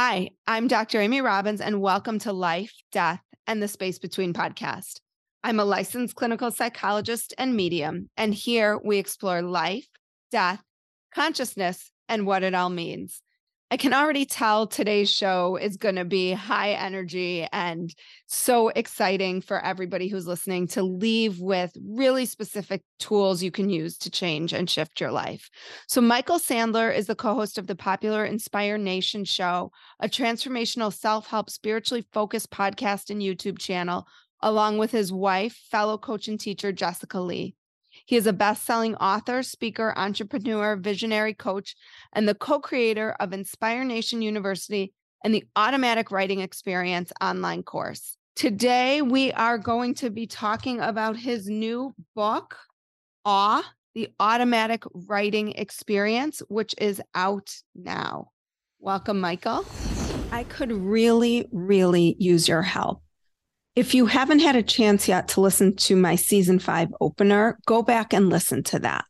Hi, I'm Dr. Amy Robbins, and welcome to Life, Death, and the Space Between podcast. I'm a licensed clinical psychologist and medium, and here we explore life, death, consciousness, and what it all means. I can already tell today's show is going to be high energy and so exciting for everybody who's listening to leave with really specific tools you can use to change and shift your life. So, Michael Sandler is the co host of the popular Inspire Nation show, a transformational self help, spiritually focused podcast and YouTube channel, along with his wife, fellow coach and teacher, Jessica Lee. He is a best selling author, speaker, entrepreneur, visionary coach, and the co creator of Inspire Nation University and the Automatic Writing Experience online course. Today, we are going to be talking about his new book, Awe, the Automatic Writing Experience, which is out now. Welcome, Michael. I could really, really use your help. If you haven't had a chance yet to listen to my season five opener, go back and listen to that.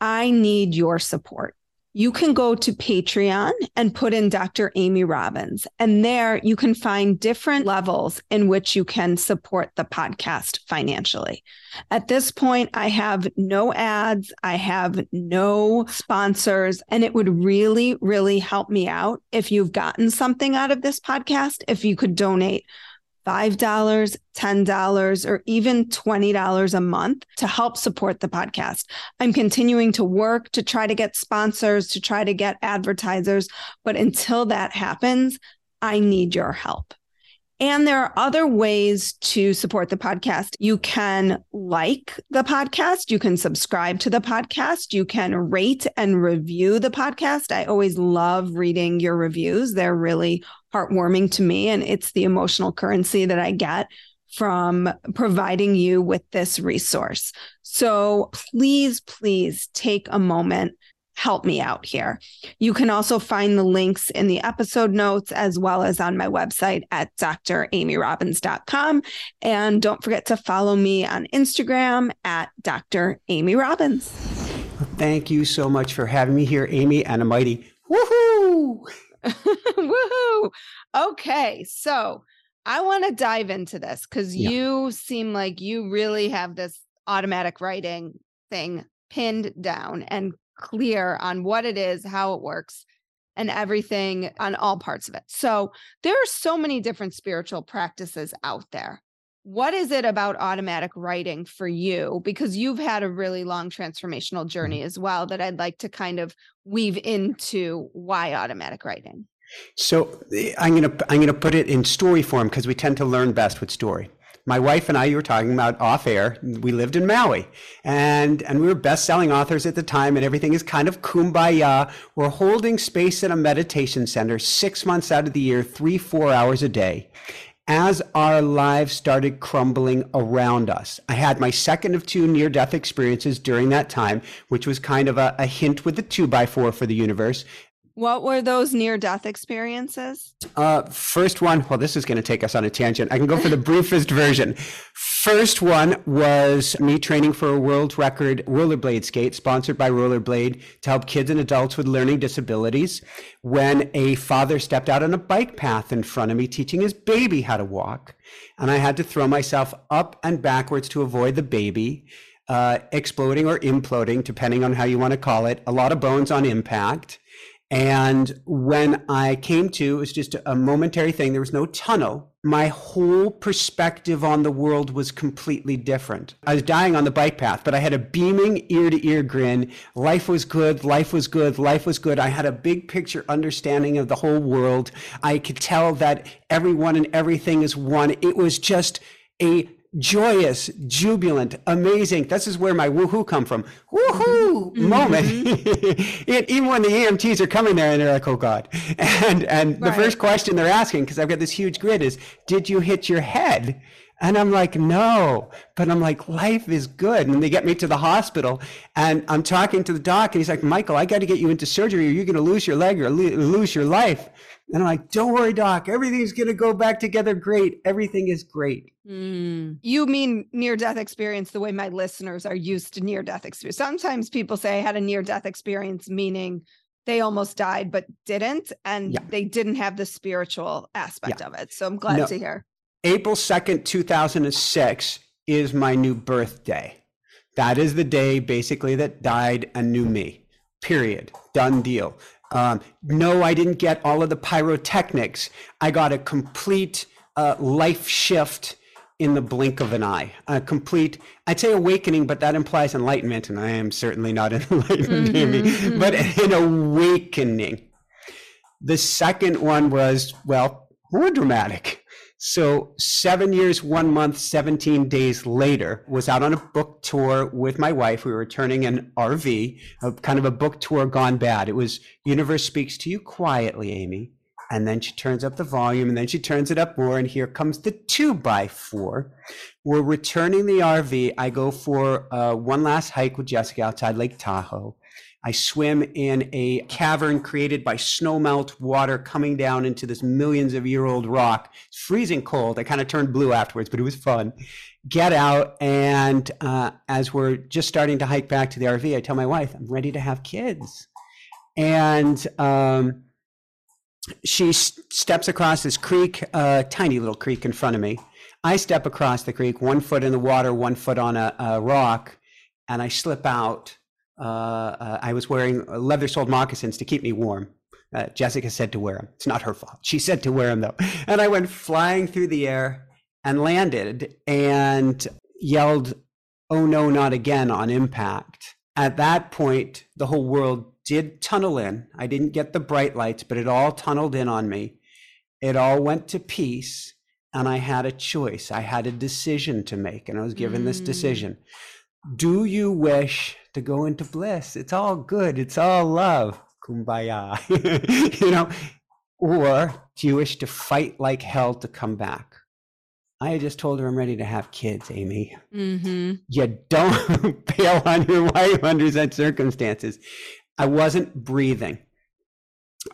I need your support. You can go to Patreon and put in Dr. Amy Robbins, and there you can find different levels in which you can support the podcast financially. At this point, I have no ads, I have no sponsors, and it would really, really help me out if you've gotten something out of this podcast, if you could donate $5, $10, or even $20 a month to help support the podcast. I'm continuing to work to try to get sponsors, to try to get advertisers. But until that happens, I need your help. And there are other ways to support the podcast. You can like the podcast. You can subscribe to the podcast. You can rate and review the podcast. I always love reading your reviews. They're really heartwarming to me. And it's the emotional currency that I get from providing you with this resource. So please, please take a moment help me out here. You can also find the links in the episode notes as well as on my website at dramyrobbins.com. And don't forget to follow me on Instagram at Dr. Amy Robbins. Thank you so much for having me here, Amy, and a mighty woohoo! Woohoo! Okay, so I want to dive into this because Yeah. you seem like you really have this automatic writing thing pinned down and clear on what it is, how it works, and everything on all parts of it. So there are so many different spiritual practices out there. What is it about automatic writing for you? Because you've had a really long transformational journey as well that I'd like to kind of weave into why automatic writing. So eh, I'm gonna I'm gonna put it in story form because we tend to learn best with story. My wife and I, you were talking about off air. We lived in Maui, and and we were best selling authors at the time, and everything is kind of kumbaya. We're holding space at a meditation center six months out of the year, three four hours a day. as our lives started crumbling around us. I had my second of two near death experiences during that time, which was kind of a, a hint with the two by four for the universe. What were those near death experiences? Uh, first one, well, this is going to take us on a tangent. I can go for the briefest version. First one was me training for a world record rollerblade skate sponsored by Rollerblade to help kids and adults with learning disabilities. When a father stepped out on a bike path in front of me, teaching his baby how to walk, and I had to throw myself up and backwards to avoid the baby. Uh, exploding or imploding, depending on how you want to call it. A lot of bones on impact. And when I came to, it was just a momentary thing. There was no tunnel. My whole perspective on the world was completely different. I was dying on the bike path, but I had a beaming ear to ear grin. Life was good. Life was good. Life was good. I had a big picture understanding of the whole world. I could tell that everyone and everything is one. It was just a joyous, jubilant, amazing. This is where my woohoo come from. Woohoo mm-hmm. moment. even when the EMTs are coming there and they're like, oh God. And and right. the first question they're asking, because I've got this huge grid, is did you hit your head? And I'm like, no, but I'm like, life is good. And they get me to the hospital and I'm talking to the doc and he's like, Michael, I got to get you into surgery or you're going to lose your leg or lose your life. And I'm like, don't worry, doc. Everything's going to go back together great. Everything is great. Mm. You mean near death experience the way my listeners are used to near death experience. Sometimes people say I had a near death experience, meaning they almost died but didn't. And yeah. they didn't have the spiritual aspect yeah. of it. So I'm glad no. to hear. April 2nd, 2006 is my new birthday. That is the day basically that died a new me. Period. Done deal. Um, no, I didn't get all of the pyrotechnics. I got a complete uh, life shift in the blink of an eye. A complete, I'd say awakening, but that implies enlightenment, and I am certainly not enlightened, mm-hmm, mm-hmm. but an awakening. The second one was, well, more dramatic. So, seven years, one month, 17 days later, was out on a book tour with my wife. We were returning an RV, a, kind of a book tour gone bad. It was Universe Speaks to You Quietly, Amy. And then she turns up the volume and then she turns it up more. And here comes the two by four. We're returning the RV. I go for uh, one last hike with Jessica outside Lake Tahoe. I swim in a cavern created by snowmelt water coming down into this millions of year old rock. It's freezing cold. I kind of turned blue afterwards, but it was fun. Get out, and uh, as we're just starting to hike back to the RV, I tell my wife, I'm ready to have kids. And um, she s- steps across this creek, a uh, tiny little creek in front of me. I step across the creek, one foot in the water, one foot on a, a rock, and I slip out I was wearing leather soled moccasins to keep me warm. Uh, Jessica said to wear them. It's not her fault. She said to wear them though. And I went flying through the air and landed and yelled, Oh no, not again on impact. At that point, the whole world did tunnel in. I didn't get the bright lights, but it all tunneled in on me. It all went to peace. And I had a choice. I had a decision to make. And I was given mm. this decision. Do you wish to go into bliss. It's all good. It's all love. Kumbaya. you know, or do you wish to fight like hell to come back? I just told her I'm ready to have kids, Amy. Mm-hmm. You don't bail on your wife under such circumstances. I wasn't breathing.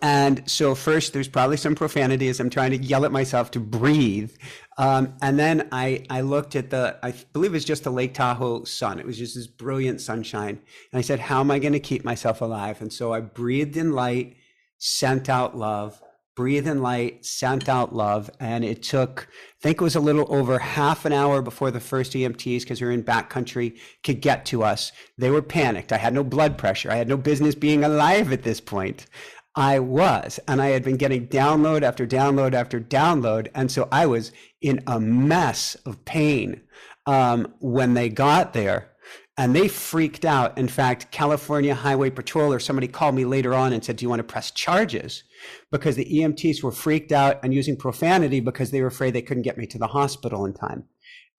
And so, first, there's probably some profanity as I'm trying to yell at myself to breathe. Um, and then I, I looked at the, I believe it's just the Lake Tahoe sun. It was just this brilliant sunshine. And I said, How am I going to keep myself alive? And so I breathed in light, sent out love, breathe in light, sent out love. And it took, I think it was a little over half an hour before the first EMTs, because we were in backcountry, could get to us. They were panicked. I had no blood pressure. I had no business being alive at this point. I was, and I had been getting download after download after download. And so I was in a mess of pain um, when they got there. And they freaked out. In fact, California Highway Patrol or somebody called me later on and said, Do you want to press charges? Because the EMTs were freaked out and using profanity because they were afraid they couldn't get me to the hospital in time.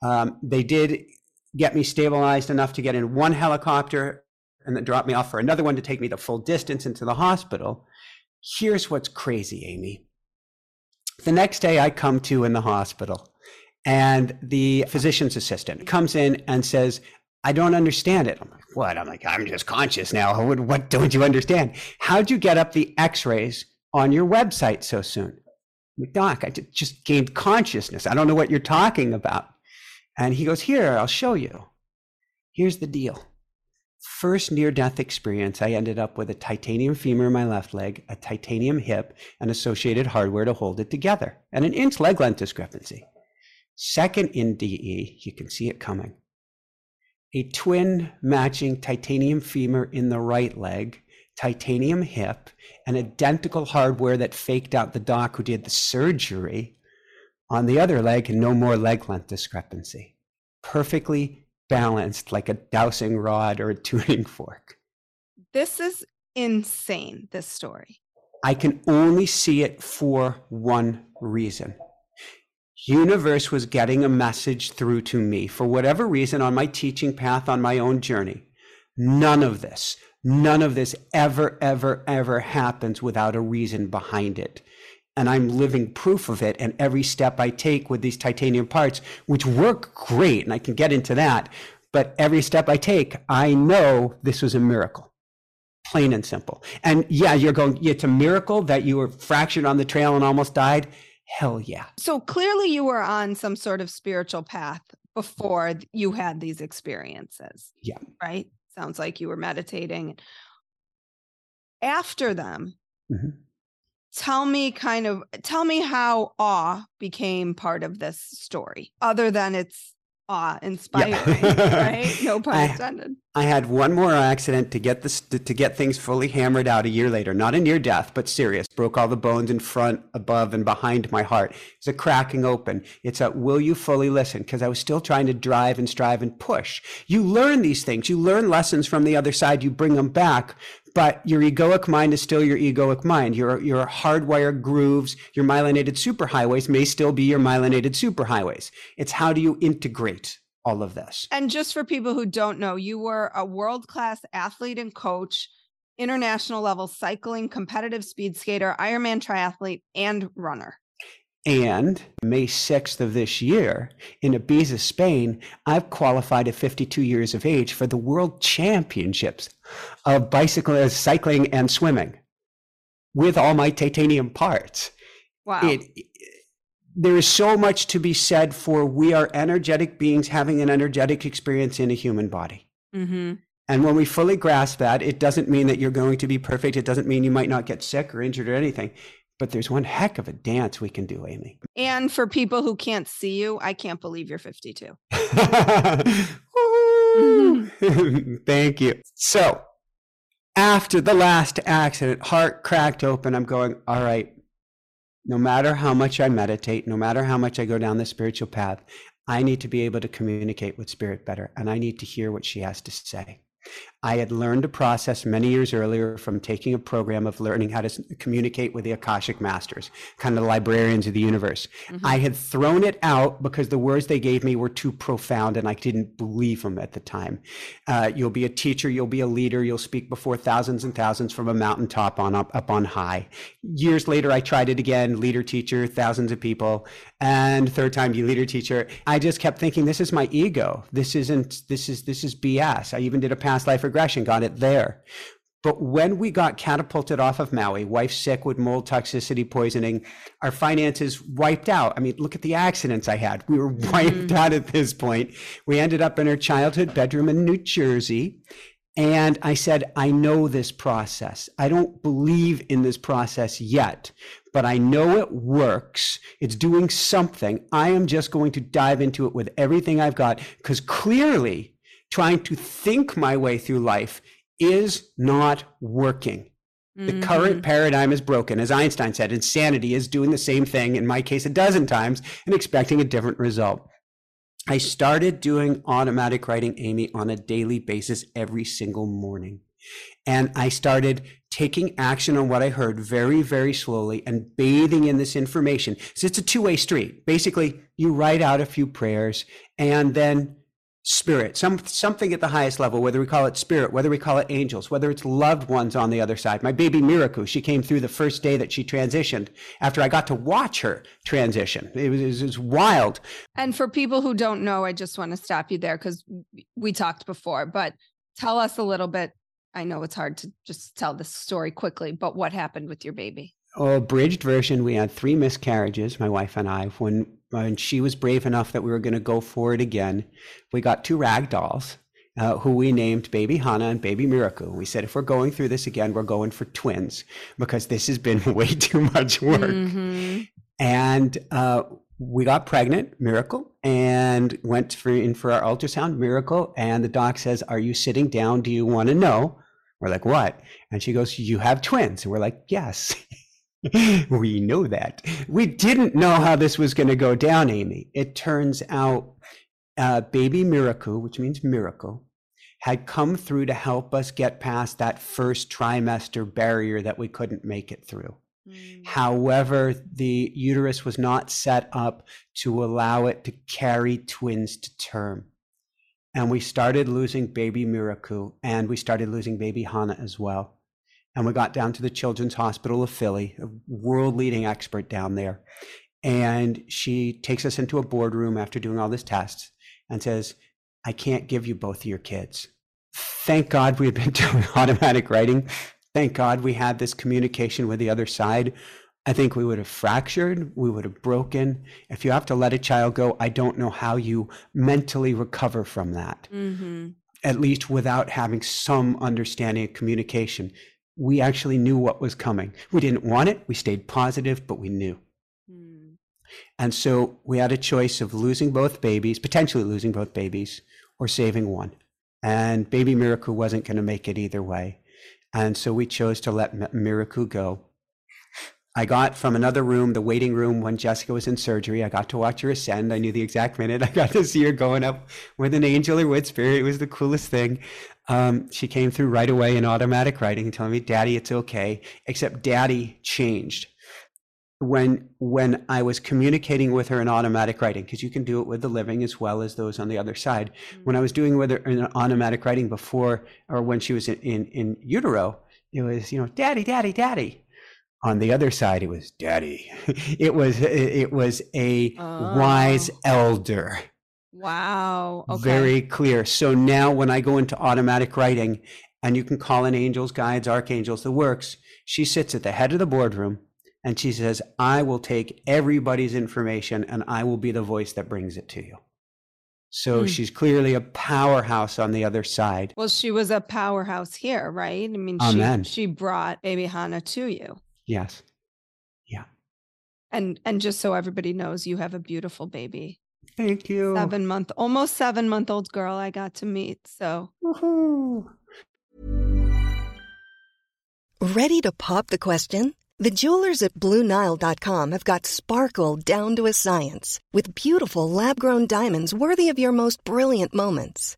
Um, they did get me stabilized enough to get in one helicopter and then drop me off for another one to take me the full distance into the hospital. Here's what's crazy, Amy. The next day, I come to in the hospital, and the physician's assistant comes in and says, I don't understand it. I'm like, what? I'm like, I'm just conscious now. What, don't you understand? How'd you get up the x rays on your website so soon? Doc, I just gained consciousness. I don't know what you're talking about. And he goes, Here, I'll show you. Here's the deal. First near death experience, I ended up with a titanium femur in my left leg, a titanium hip, and associated hardware to hold it together, and an inch leg length discrepancy. Second NDE, you can see it coming. A twin matching titanium femur in the right leg, titanium hip, and identical hardware that faked out the doc who did the surgery on the other leg, and no more leg length discrepancy. Perfectly balanced like a dowsing rod or a tuning fork. This is insane, this story. I can only see it for one reason. Universe was getting a message through to me for whatever reason on my teaching path on my own journey. None of this, none of this ever, ever, ever happens without a reason behind it and I'm living proof of it. And every step I take with these titanium parts, which work great, and I can get into that, but every step I take, I know this was a miracle. Plain and simple. And yeah, you're going, it's a miracle that you were fractured on the trail and almost died. Hell yeah. So clearly you were on some sort of spiritual path before you had these experiences. Yeah. Right? Sounds like you were meditating. After them, mm-hmm tell me kind of tell me how awe became part of this story other than it's awe inspiring yeah. right? No pun intended. I, I had one more accident to get this to, to, get things fully hammered out a year later. Not a near death but serious. Broke all the bones in front above and behind my heart. It's a cracking open. It's a will you fully listen? Because i was still trying to drive and strive and push. You learn these things. You learn lessons from the other side. You bring them back but your egoic mind is still your egoic mind. Your, your hardwired grooves, your myelinated superhighways may still be your myelinated superhighways. It's how do you integrate all of this? And just for people who don't know, you were a world class athlete and coach, international level cycling, competitive speed skater, Ironman triathlete, and runner. And May 6th of this year in Ibiza, Spain, I've qualified at 52 years of age for the World Championships of bicycle, cycling and swimming with all my titanium parts. Wow. It, there is so much to be said for we are energetic beings having an energetic experience in a human body. Mm-hmm. And when we fully grasp that, it doesn't mean that you're going to be perfect. It doesn't mean you might not get sick or injured or anything but there's one heck of a dance we can do, Amy. And for people who can't see you, I can't believe you're 52. Thank you. So, after the last accident, heart cracked open. I'm going, all right, no matter how much I meditate, no matter how much I go down the spiritual path, I need to be able to communicate with spirit better and I need to hear what she has to say. I had learned a process many years earlier from taking a program of learning how to communicate with the Akashic Masters, kind of the librarians of the universe. Mm-hmm. I had thrown it out because the words they gave me were too profound and I didn't believe them at the time. Uh, you'll be a teacher, you'll be a leader, you'll speak before thousands and thousands from a mountaintop on up, up on high. Years later, I tried it again, leader, teacher, thousands of people, and third time, you leader, teacher. I just kept thinking, this is my ego. This isn't. This is this is BS. I even did a past life regression, got it there. But when we got catapulted off of Maui, wife sick with mold toxicity poisoning, our finances wiped out. I mean, look at the accidents I had. We were wiped mm-hmm. out at this point. We ended up in our childhood bedroom in New Jersey. And I said, I know this process. I don't believe in this process yet, but I know it works. It's doing something. I am just going to dive into it with everything I've got because clearly trying to think my way through life is not working. The mm-hmm. current paradigm is broken. As Einstein said, insanity is doing the same thing, in my case, a dozen times and expecting a different result. I started doing automatic writing, Amy, on a daily basis every single morning. And I started taking action on what I heard very, very slowly and bathing in this information. So it's a two way street. Basically, you write out a few prayers and then spirit, some something at the highest level, whether we call it spirit, whether we call it angels, whether it's loved ones on the other side. My baby Miraku, she came through the first day that she transitioned after I got to watch her transition. It was, it was, it was wild. And for people who don't know, I just want to stop you there because we talked before, but tell us a little bit. I know it's hard to just tell this story quickly, but what happened with your baby? Oh, abridged version, we had three miscarriages, my wife and I. When and she was brave enough that we were going to go for it again. We got two rag dolls. Uh, who we named Baby Hana and Baby Miracle. We said if we're going through this again, we're going for twins because this has been way too much work. Mm-hmm. And uh, we got pregnant, Miracle, and went for, in for our ultrasound, Miracle. And the doc says, "Are you sitting down? Do you want to know?" We're like, "What?" And she goes, "You have twins." And we're like, "Yes." we know that. We didn't know how this was going to go down, Amy. It turns out uh, baby miracle, which means miracle, had come through to help us get past that first trimester barrier that we couldn't make it through. Mm. However, the uterus was not set up to allow it to carry twins to term. And we started losing baby Miracle and we started losing baby Hana as well and we got down to the Children's Hospital of Philly, a world leading expert down there. And she takes us into a boardroom after doing all this tests and says, I can't give you both of your kids. Thank God we had been doing automatic writing. Thank God we had this communication with the other side. I think we would have fractured, we would have broken. If you have to let a child go, I don't know how you mentally recover from that. Mm-hmm. At least without having some understanding of communication we actually knew what was coming. We didn't want it, we stayed positive, but we knew. Mm. And so we had a choice of losing both babies, potentially losing both babies, or saving one. And baby Miracle wasn't going to make it either way. And so we chose to let Miracle go. I got from another room, the waiting room, when Jessica was in surgery. I got to watch her ascend. I knew the exact minute. I got to see her going up with an angel or with spirit. It was the coolest thing. Um, she came through right away in automatic writing, telling me, "Daddy, it's okay." Except Daddy changed when when I was communicating with her in automatic writing, because you can do it with the living as well as those on the other side. Mm-hmm. When I was doing with her in automatic writing before, or when she was in, in, in utero, it was you know, "Daddy, Daddy, Daddy." On the other side, it was "Daddy." it was it was a oh. wise elder Wow. Okay. Very clear. So now when I go into automatic writing, and you can call in angels, guides, archangels, the works, she sits at the head of the boardroom and she says, I will take everybody's information and I will be the voice that brings it to you. So mm. she's clearly a powerhouse on the other side. Well, she was a powerhouse here, right? I mean, Amen. she, she brought baby Hana to you. Yes. Yeah. And and just so everybody knows, you have a beautiful baby. Thank you. Seven month, almost seven month old girl I got to meet. So. Woo-hoo. Ready to pop the question? The jewelers at BlueNile.com have got sparkle down to a science with beautiful lab grown diamonds worthy of your most brilliant moments.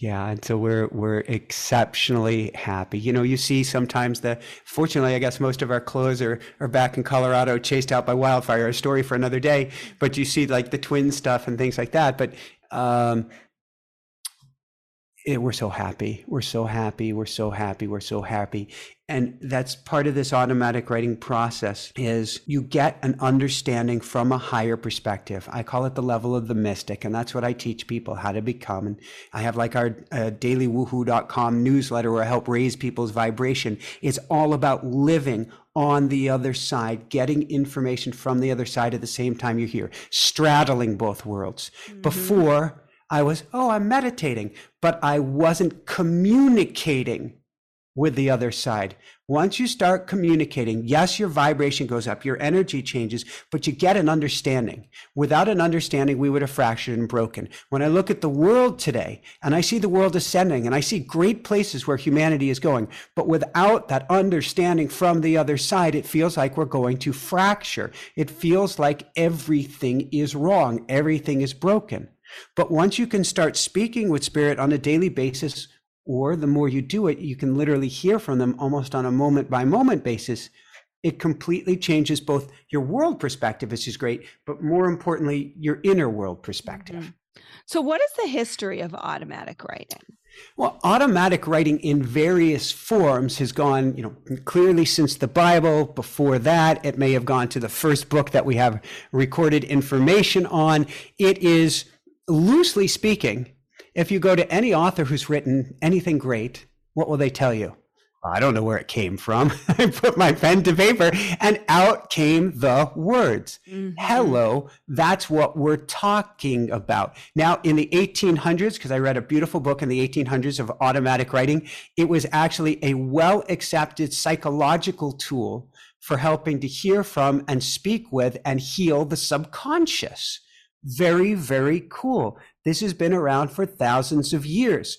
Yeah, and so we're we're exceptionally happy. You know, you see sometimes the fortunately, I guess most of our clothes are, are back in Colorado, chased out by wildfire, a story for another day. But you see like the twin stuff and things like that. But um it, we're so happy. We're so happy. We're so happy. We're so happy. And that's part of this automatic writing process is you get an understanding from a higher perspective. I call it the level of the mystic and that's what i teach people how to become. And i have like our uh, dailywoohoo.com newsletter where i help raise people's vibration. It's all about living on the other side getting information from the other side at the same time you're here straddling both worlds. Mm-hmm. before i was oh i'm meditating but i wasn't communicating with the other side. Once you start communicating, yes, your vibration goes up, your energy changes, but you get an understanding. Without an understanding, we would have fractured and broken. When I look at the world today and I see the world ascending and I see great places where humanity is going, but without that understanding from the other side, it feels like we're going to fracture. It feels like everything is wrong, everything is broken. But once you can start speaking with spirit on a daily basis, or the more you do it, you can literally hear from them almost on a moment by moment basis. It completely changes both your world perspective, which is great, but more importantly, your inner world perspective. Mm-hmm. So, what is the history of automatic writing? Well, automatic writing in various forms has gone, you know, clearly since the Bible. Before that, it may have gone to the first book that we have recorded information on. It is loosely speaking if you go to any author who's written anything great, what will they tell you? I don't know where it came from. I put my pen to paper and out came the words. Mm-hmm. Hello, that's what we're talking about. Now, in the 1800s, because I read a beautiful book in the 1800s of automatic writing, it was actually a well accepted psychological tool for helping to hear from and speak with and heal the subconscious. Very, very cool. This has been around for thousands of years.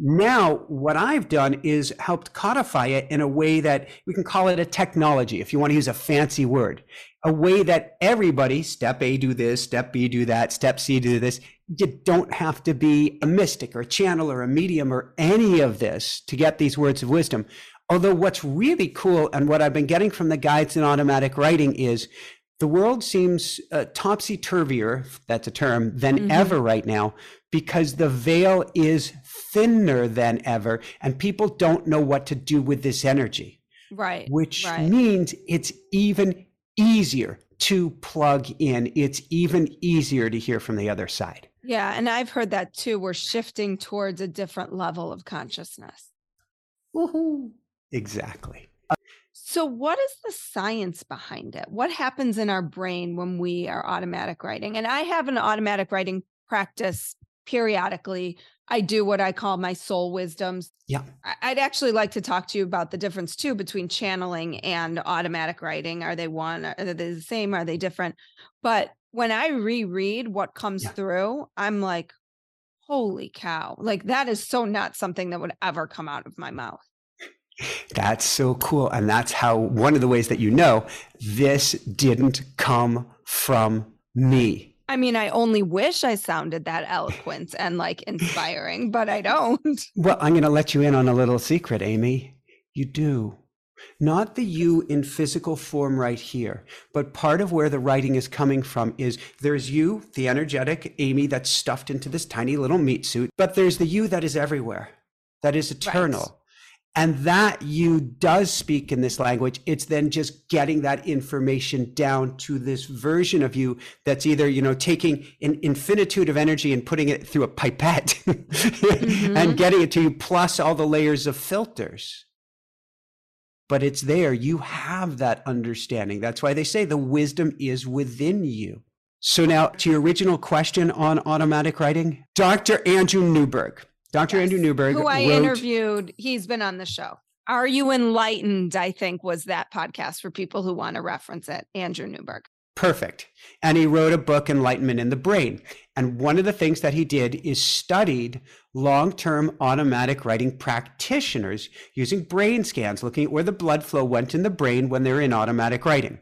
Now, what I've done is helped codify it in a way that we can call it a technology, if you want to use a fancy word, a way that everybody, step A, do this, step B, do that, step C, do this. You don't have to be a mystic or a channel or a medium or any of this to get these words of wisdom. Although what's really cool and what I've been getting from the guides in automatic writing is the world seems uh, topsy turvier, that's a term, than mm-hmm. ever right now because the veil is thinner than ever and people don't know what to do with this energy. Right. Which right. means it's even easier to plug in, it's even easier to hear from the other side. Yeah. And I've heard that too. We're shifting towards a different level of consciousness. Woohoo. Exactly. So, what is the science behind it? What happens in our brain when we are automatic writing? And I have an automatic writing practice periodically. I do what I call my soul wisdoms. Yeah. I'd actually like to talk to you about the difference too between channeling and automatic writing. Are they one? Are they the same? Are they different? But when I reread what comes yeah. through, I'm like, holy cow. Like that is so not something that would ever come out of my mouth. That's so cool. And that's how one of the ways that you know this didn't come from me. I mean, I only wish I sounded that eloquent and like inspiring, but I don't. Well, I'm going to let you in on a little secret, Amy. You do. Not the you in physical form right here, but part of where the writing is coming from is there's you, the energetic Amy that's stuffed into this tiny little meat suit, but there's the you that is everywhere, that is eternal. Right and that you does speak in this language. It's then just getting that information down to this version of you that's either you know taking an infinitude of energy and putting it through a pipette mm-hmm. and getting it to you plus all the layers of filters. But it's there. You have that understanding. That's why they say the wisdom is within you. So now to your original question on automatic writing dr andrew newberg Dr. Yes. Andrew Newberg, who I wrote, interviewed, he's been on the show. Are You Enlightened? I think was that podcast for people who want to reference it. Andrew Newberg. Perfect. And he wrote a book, Enlightenment in the Brain. And one of the things that he did is studied long term automatic writing practitioners using brain scans, looking at where the blood flow went in the brain when they're in automatic writing.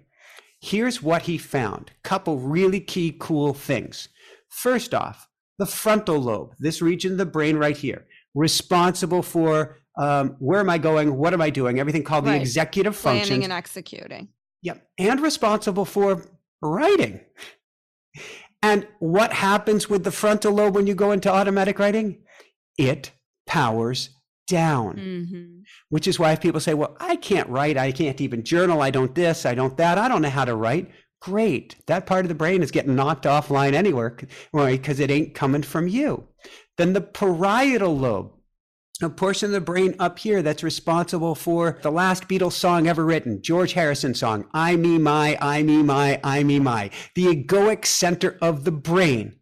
Here's what he found couple really key, cool things. First off, the frontal lobe, this region of the brain right here, responsible for um, where am I going? What am I doing? Everything called right. the executive function. Planning and executing. Yep. And responsible for writing. And what happens with the frontal lobe when you go into automatic writing? It powers down. Mm-hmm. Which is why if people say, well, I can't write, I can't even journal, I don't this, I don't that, I don't know how to write. Great. That part of the brain is getting knocked offline anywhere, right? Because it ain't coming from you. Then the parietal lobe, a portion of the brain up here that's responsible for the last Beatles song ever written, George Harrison song, I, me, my, I, me, my, I, me, my. The egoic center of the brain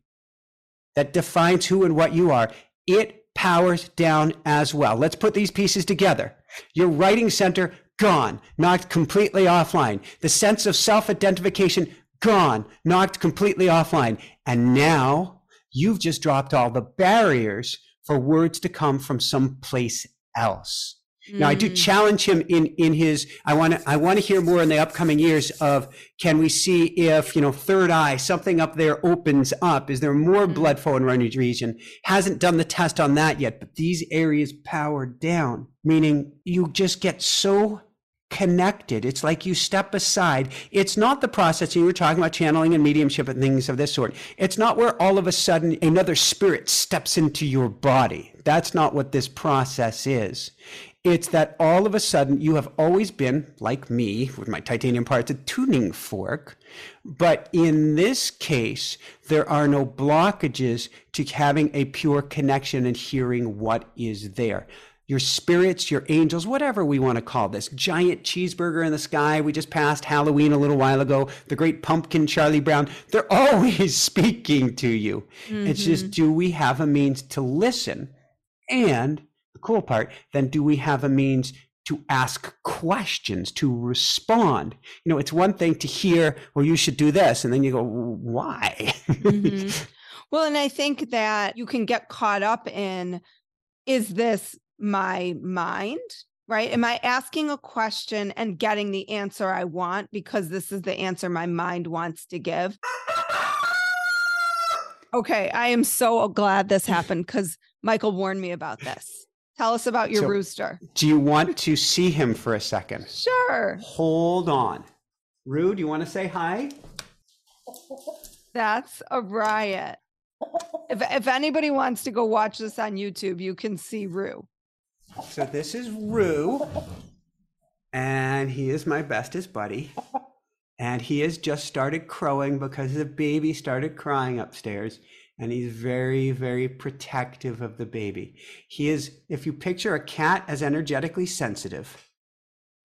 that defines who and what you are, it powers down as well. Let's put these pieces together. Your writing center, gone, knocked completely offline. The sense of self identification, gone, knocked completely offline. And now you've just dropped all the barriers for words to come from someplace else. Mm. Now I do mm. challenge him in in his I want to I want to hear more in the upcoming years of can we see if you know third eye something up there opens up is there more mm. blood flow in running region hasn't done the test on that yet but these areas power down meaning you just get so connected. It's like you step aside. It's not the process you were talking about channeling and mediumship and things of this sort. It's not where all of a sudden another spirit steps into your body. That's not what this process is. It's that all of a sudden you have always been, like me, with my titanium parts, a tuning fork. But in this case, there are no blockages to having a pure connection and hearing what is there your spirits, your angels, whatever we want to call this giant cheeseburger in the sky. We just passed Halloween a little while ago. The great pumpkin, Charlie Brown. They're always speaking to you. Mm-hmm. It's just, mm-hmm. do we have a means to listen? And the cool part, then do we have a means to ask questions, to respond? You know, it's one thing to hear, well, you should do this. And then you go, why? mm-hmm. Well, and I think that you can get caught up in, is this my mind right? Am I asking a question and getting the answer I want because this is the answer my mind wants to give? Okay, I am so glad this happened because Michael warned me about this. Tell us about your so, rooster. Do you want to see him for a second? Sure. Hold on. Rue, do you want to say hi? That's a riot. If if anybody wants to go watch this on YouTube, you can see Rue. So this is Rue, and he is my bestest buddy. And he has just started crowing because the baby started crying upstairs. And he's very, very protective of the baby. He is, if you picture a cat as energetically sensitive,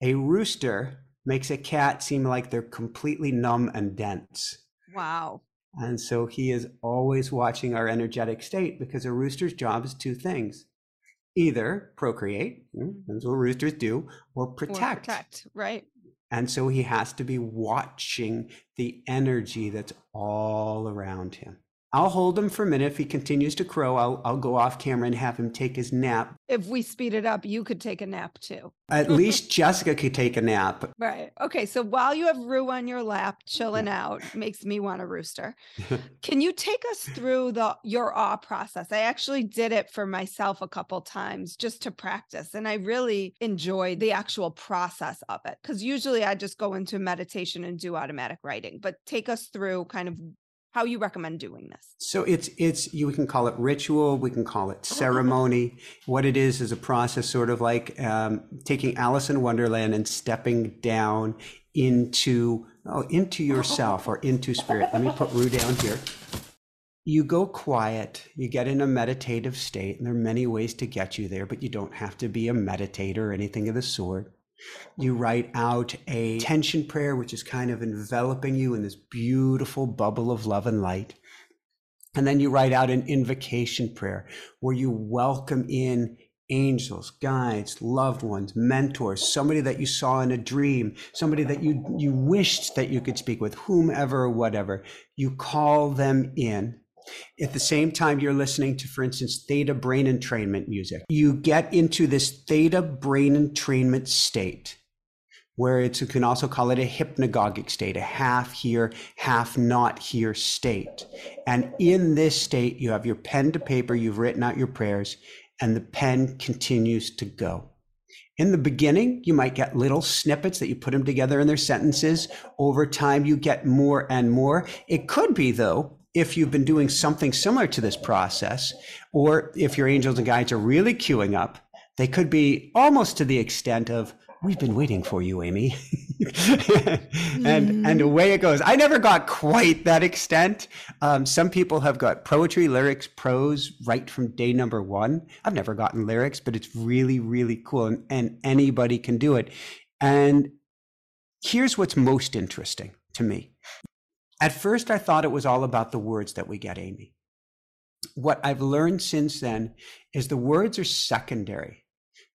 a rooster makes a cat seem like they're completely numb and dense. Wow. And so he is always watching our energetic state because a rooster's job is two things either procreate, that's what roosters do, or protect. Or protect, right. And so he has to be watching the energy that's all around him. I'll hold him for a minute. If he continues to crow, I'll, I'll go off camera and have him take his nap. If we speed it up, you could take a nap too. At least Jessica could take a nap. Right. Okay. So while you have Rue on your lap, chilling out, makes me want a rooster. Can you take us through the your awe process? I actually did it for myself a couple times just to practice, and I really enjoyed the actual process of it. Because usually I just go into meditation and do automatic writing. But take us through kind of how you recommend doing this? So it's it's you we can call it ritual we can call it ceremony. What it is is a process sort of like um, taking alice in wonderland and stepping down into oh, into yourself or into spirit. Let me put rue down here. You go quiet you get in a meditative state and there are many ways to get you there but you don't have to be a meditator or anything of the sort you write out a tension prayer, which is kind of enveloping you in this beautiful bubble of love and light. And then you write out an invocation prayer where you welcome in angels, guides, loved ones, mentors, somebody that you saw in a dream, somebody that you, you wished that you could speak with, whomever whatever. You call them in at the same time, you're listening to, for instance, theta brain entrainment music. You get into this theta brain entrainment state where it's, you can also call it a hypnagogic state, a half here, half not here state. And in this state, you have your pen to paper, you've written out your prayers, and the pen continues to go. In the beginning, you might get little snippets that you put them together in their sentences. Over time, you get more and more. It could be, though, if you've been doing something similar to this process, or if your angels and guides are really queuing up, They could be almost to the extent of, we've been waiting for you, Amy. and mm. and away it goes. I never got quite that extent. Um, some people have got poetry, lyrics, prose right from day number one. I've never gotten lyrics, but it's really, really cool. And, and anybody can do it. And here's what's most interesting to me. At first, I thought it was all about the words that we get, Amy. What I've learned since then is the words are secondary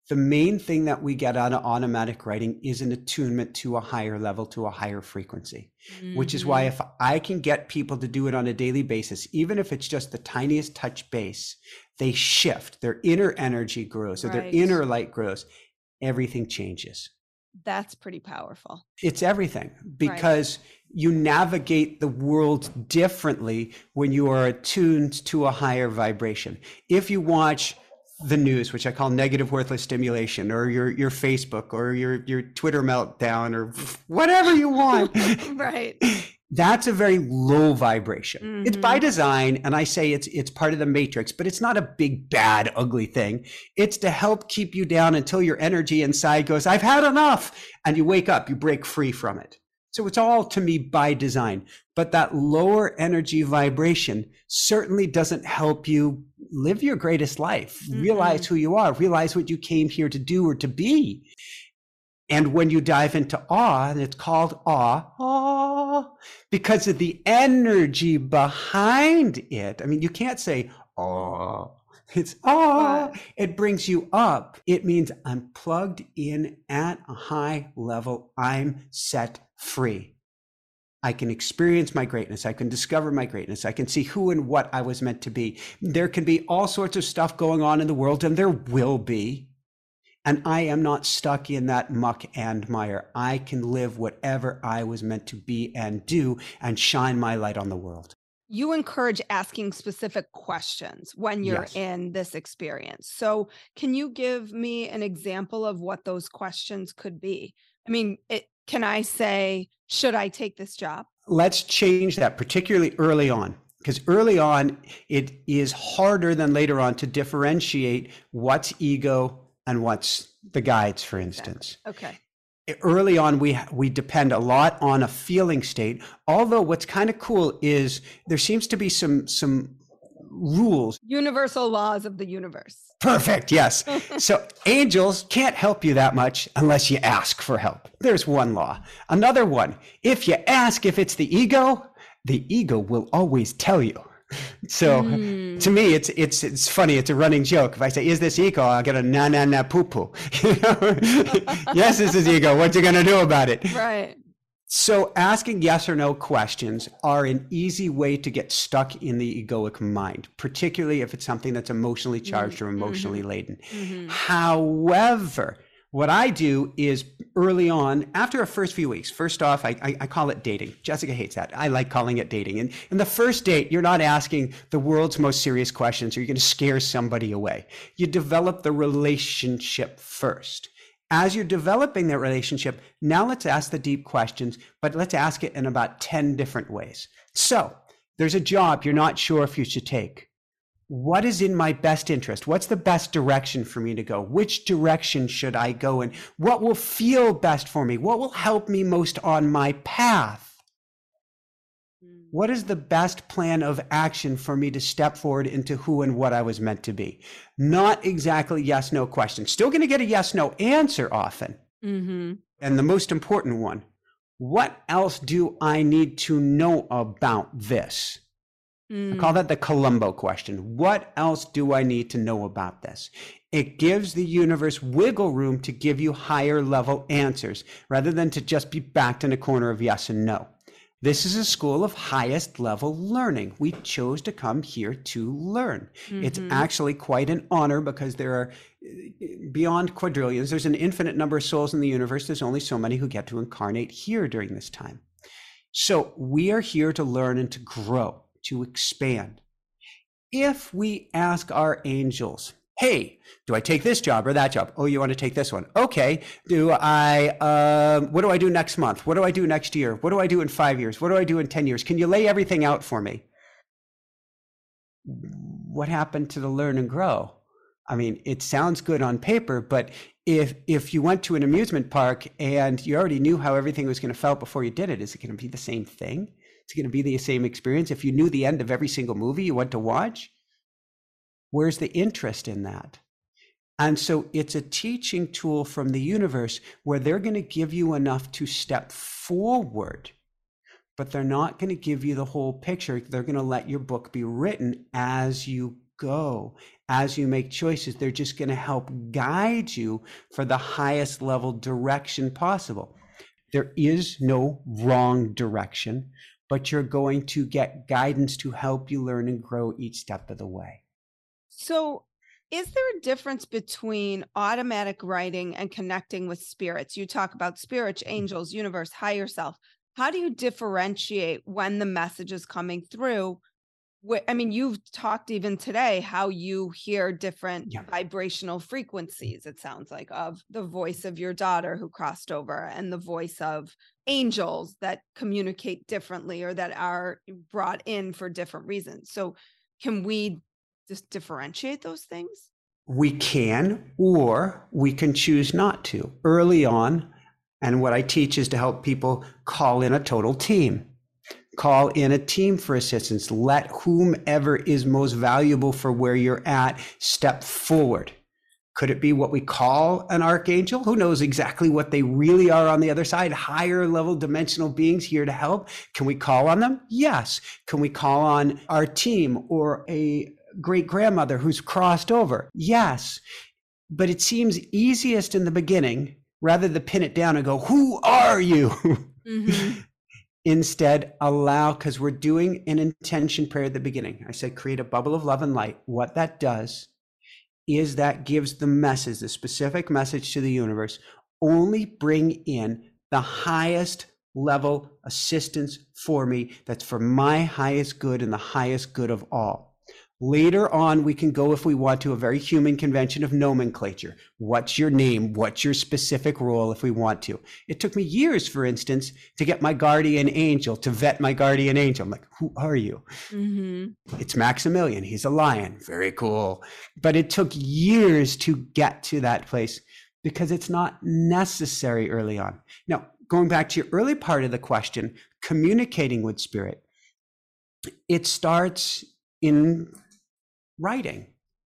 the main thing that we get out of automatic writing is an attunement to a higher level, to a higher frequency, mm-hmm. which is why mm-hmm. if I can get people to do it on a daily basis, even if it's just the tiniest touch base, they shift, their inner energy grows, right. their inner light grows, everything changes. That's pretty powerful. It's everything because right. You navigate the world differently when you are attuned to a higher vibration. If you watch, the news, which I call negative worthless stimulation, or your your Facebook or your your Twitter meltdown or whatever you want. right. That's a very low vibration. Mm-hmm. It's by mm-hmm. design, and I say it's it's part of the matrix, but it's not a big bad ugly thing. It's to help keep you down until your energy inside goes, I've had enough, and you wake up, you break free from it. So it's all to me by design. But that lower energy vibration certainly doesn't help you live your greatest life, mm-hmm. realize who you are, realize what you came here to do or to be. And when you dive into awe, and it's called awe, awe, because of the energy behind it. I mean, you can't say awe. It's awe. It brings you up. It means I'm plugged in at a high level. I'm set free. I can experience my greatness. I can discover my greatness. I can see who and what I was meant to be. There can be all sorts of stuff going on in the world, and there will be. And I am not stuck in that muck and mire. I can live whatever I was meant to be and do and shine my light on the world. You encourage asking specific questions when you're yes. in this experience. So, can you give me an example of what those questions could be? I mean, it, can I say, should I take this job? Let's change that, particularly early on. Because early on, it is harder than later on to differentiate what's ego and what's the guides, for instance. Okay. Early on, we we depend a lot on a feeling state. Although what's kind of cool is there seems to be some some rules. Universal laws of the universe. Perfect. Yes. so angels can't help you that much unless you ask for help. There's one law. Another one. If you ask if it's the ego, the ego will always tell you. So mm. to me, it's it's it's funny. It's a running joke. If I say, "Is this ego?" I'll get a na na na poo poo. yes, this is ego. What you gonna do about it? Right. So, asking yes or no questions are an easy way to get stuck in the egoic mind, particularly if it's something that's emotionally mm-hmm. charged mm-hmm. or emotionally mm-hmm. laden. Mm-hmm. However, what I do is early on, after a first few weeks, first off, I, I, I, call it dating. Jessica hates that. I like calling it dating. And in the first date, you're not asking the world's most serious questions or you're going to scare somebody away. You develop the relationship first as you're developing that relationship, now let's ask the deep questions, but let's ask it in about 10 different ways. So, there's a job you're not sure if you should take. What is in my best interest? What's the best direction for me to go? Which direction should I go in? What will feel best for me? What will help me most on my path? What is the best plan of action for me to step forward into who and what I was meant to be? Not exactly yes, no question. Still going to get a yes, no answer often. Mm-hmm. And the most important one what else do I need to know about this? Mm. I call that the Columbo question. What else do I need to know about this? It gives the universe wiggle room to give you higher level answers rather than to just be backed in a corner of yes and no. This is a school of highest level learning. We chose to come here to learn. Mm-hmm. It's actually quite an honor because there are beyond quadrillions, there's an infinite number of souls in the universe. There's only so many who get to incarnate here during this time. So we are here to learn and to grow, to expand. If we ask our angels, hey, do I take this job or that job? Oh, you want to take this one? Okay. Do I, um, what do I do next month? What do I do next year? What do I do in five years? What do I do in 10 years? Can you lay everything out for me? What happened to the learn and grow? I mean, it sounds good on paper, but if if you went to an amusement park and you already knew how everything was going to felt before you did it, is it going to be the same thing? It's going to be the same experience. If you knew the end of every single movie you went to watch, where's the interest in that? And so it's a teaching tool from the universe where they're going to give you enough to step forward, but they're not going to give you the whole picture. They're going to let your book be written as you go, as you make choices. They're just going to help guide you for the highest level direction possible. There is no wrong direction, but you're going to get guidance to help you learn and grow each step of the way. So, is there a difference between automatic writing and connecting with spirits? You talk about spirits, mm. angels, universe, higher self. How do you differentiate when the message is coming through? I mean, you've talked even today how you hear different yeah. vibrational frequencies, it sounds like, of the voice of your daughter who crossed over and the voice of angels that communicate differently or that are brought in for different reasons. So, can we just differentiate those things? We can, or we can choose not to. Early on, and what I teach is to help people call in a total team. Call in a team for assistance. Let whomever is most valuable for where you're at step forward. Could it be what we call an archangel? Who knows exactly what they really are on the other side? Higher level dimensional beings here to help. Can we call on them? Yes. Can we call on our team or a great grandmother who's crossed over? Yes. But it seems easiest in the beginning rather than pin it down and go, Who are you? Mm-hmm. Instead, allow, because we're doing an intention prayer at the beginning. I said, create a bubble of love and light. What that does is that gives the message, the specific message to the universe, only bring in the highest level assistance for me that's for my highest good and the highest good of all. Later on, we can go, if we want to, a very human convention of nomenclature. What's your name? What's your specific role if we want to? It took me years, for instance, to get my guardian angel, to vet my guardian angel. I'm like, who are you? Mm-hmm. It's Maximilian. He's a lion. Very cool. But it took years to get to that place because it's not necessary early on. Now, going back to your early part of the question, communicating with spirit, it starts in writing.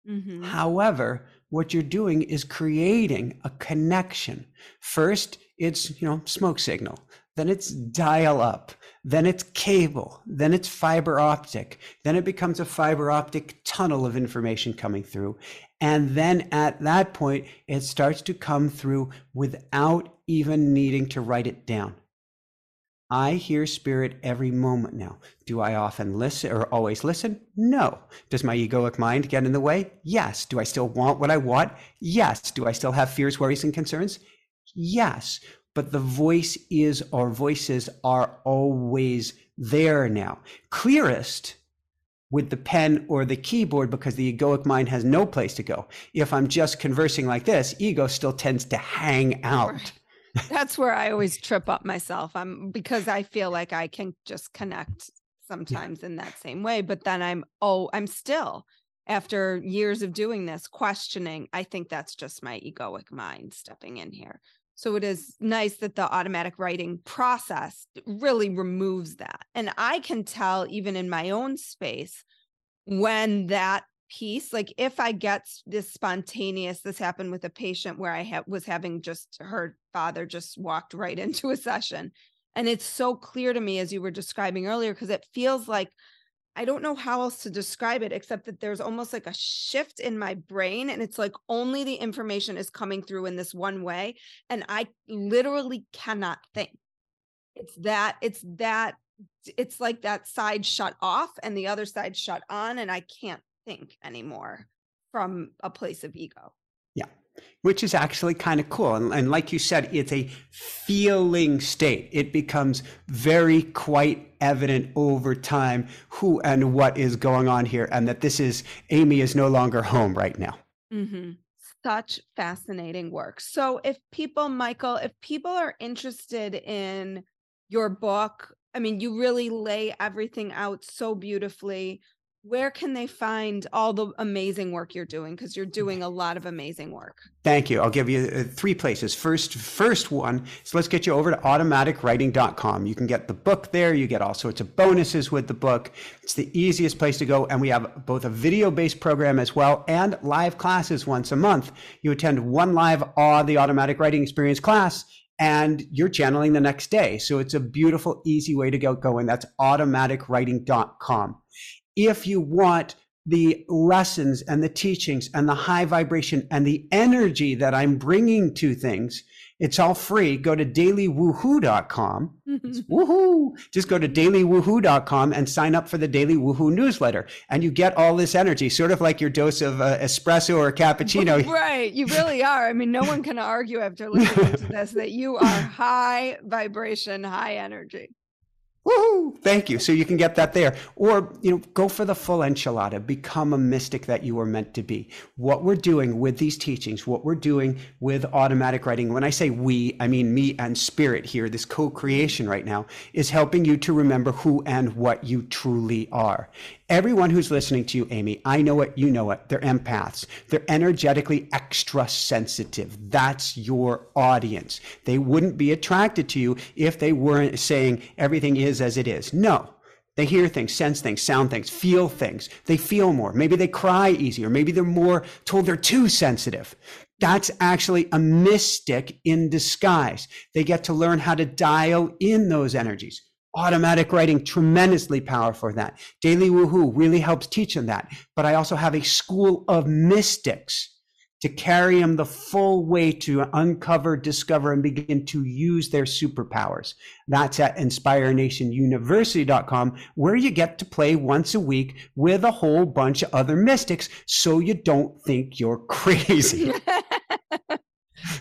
Mm-hmm. However, what you're doing is creating a connection. First, it's, you know, smoke signal. Then it's dial up. Then it's cable. Then it's fiber optic. Then it becomes a fiber optic tunnel of information coming through. And then at that point, it starts to come through without even needing to write it down. I hear spirit every moment now. Do I often listen or always listen? No. Does my egoic mind get in the way? Yes. Do I still want what I want? Yes. Do I still have fears, worries, and concerns? Yes. But the voice is, or voices are always there now. Clearest with the pen or the keyboard because the egoic mind has no place to go. If I'm just conversing like this, ego still tends to hang out. That's where I always trip up myself. I'm because I feel like I can just connect sometimes yeah. in that same way, but then I'm oh, I'm still after years of doing this questioning. I think that's just my egoic mind stepping in here. So it is nice that the automatic writing process really removes that. And I can tell even in my own space when that piece like if i get this spontaneous this happened with a patient where i ha- was having just her father just walked right into a session and it's so clear to me as you were describing earlier because it feels like i don't know how else to describe it except that there's almost like a shift in my brain and it's like only the information is coming through in this one way and i literally cannot think. It's that it's that it's like that side shut off and the other side shut on and i can't think anymore from a place of ego. Yeah. Which is actually kind of cool. And, and, like you said, it's a feeling state. It becomes very quite evident over time who and what is going on here, and that this is Amy is no longer home right now. Mm-hmm. Such fascinating work. So, if people, Michael, if people are interested in your book, I mean, you really lay everything out so beautifully where can they find all the amazing work you're doing because you're doing a lot of amazing work Thank you. I'll give you uh, three places. First, first one is let's get you over to automaticwriting.com. You can get the book there. You get all sorts of bonuses with the book. It's the easiest place to go. And we have both a video based program as well and live classes once a month. You attend one live Awe the Automatic Writing Experience class and you're channeling the next day. So it's a beautiful, easy way to get going. That's automaticwriting.com. If you want the lessons and the teachings and the high vibration and the energy that I'm bringing to things. It's all free. Go to dailywoohoo.com. woohoo. Just go to dailywoohoo.com and sign up for the Daily Woohoo newsletter. And you get all this energy, sort of like your dose of uh, espresso or cappuccino. right. You really are. I mean, no one can argue after listening to this that you are high vibration, high energy. Woohoo! Thank you. So you can get that there. Or, you know, go for the full enchilada. Become a mystic that you are meant to be. What we're doing with these teachings, what we're doing with automatic writing, when I say we, I mean me and spirit here, this co creation right now, is helping you to remember who and what you truly are. Everyone who's listening to you, Amy, I know it, you know it. They're empaths. They're energetically extra sensitive. That's your audience. They wouldn't be attracted to you if they weren't saying everything is as it is. No. They hear things, sense things, sound things, feel things. They feel more. Maybe they cry easier. Maybe they're more told they're too sensitive. That's actually a mystic in disguise. They get to learn how to dial in those energies automatic writing tremendously powerful for that. Daily woohoo really helps teach them that. But i also have a school of mystics to carry them the full way to uncover discover and begin to use their superpowers. That's at inspirenationuniversity.com where you get to play once a week with a whole bunch of other mystics so you don't think you're crazy.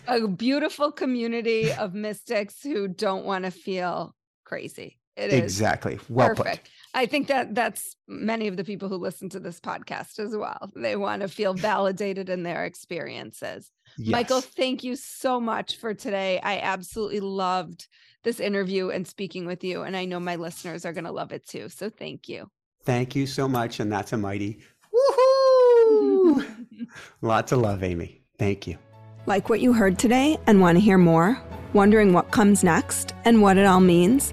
A beautiful community of mystics who don't want to feel crazy it is exactly well perfect. put. I think that that's many of the people who listen to this podcast as well. They want to feel validated in their experiences. Yes. Michael, thank you so much for today. I absolutely loved this interview and speaking with you. And I know my listeners are going to love it too. So thank you. Thank you so much. And that's a mighty woohoo. Lots of love, Amy. Thank you. Like what you heard today and want to hear more? Wondering what comes next and what it all means?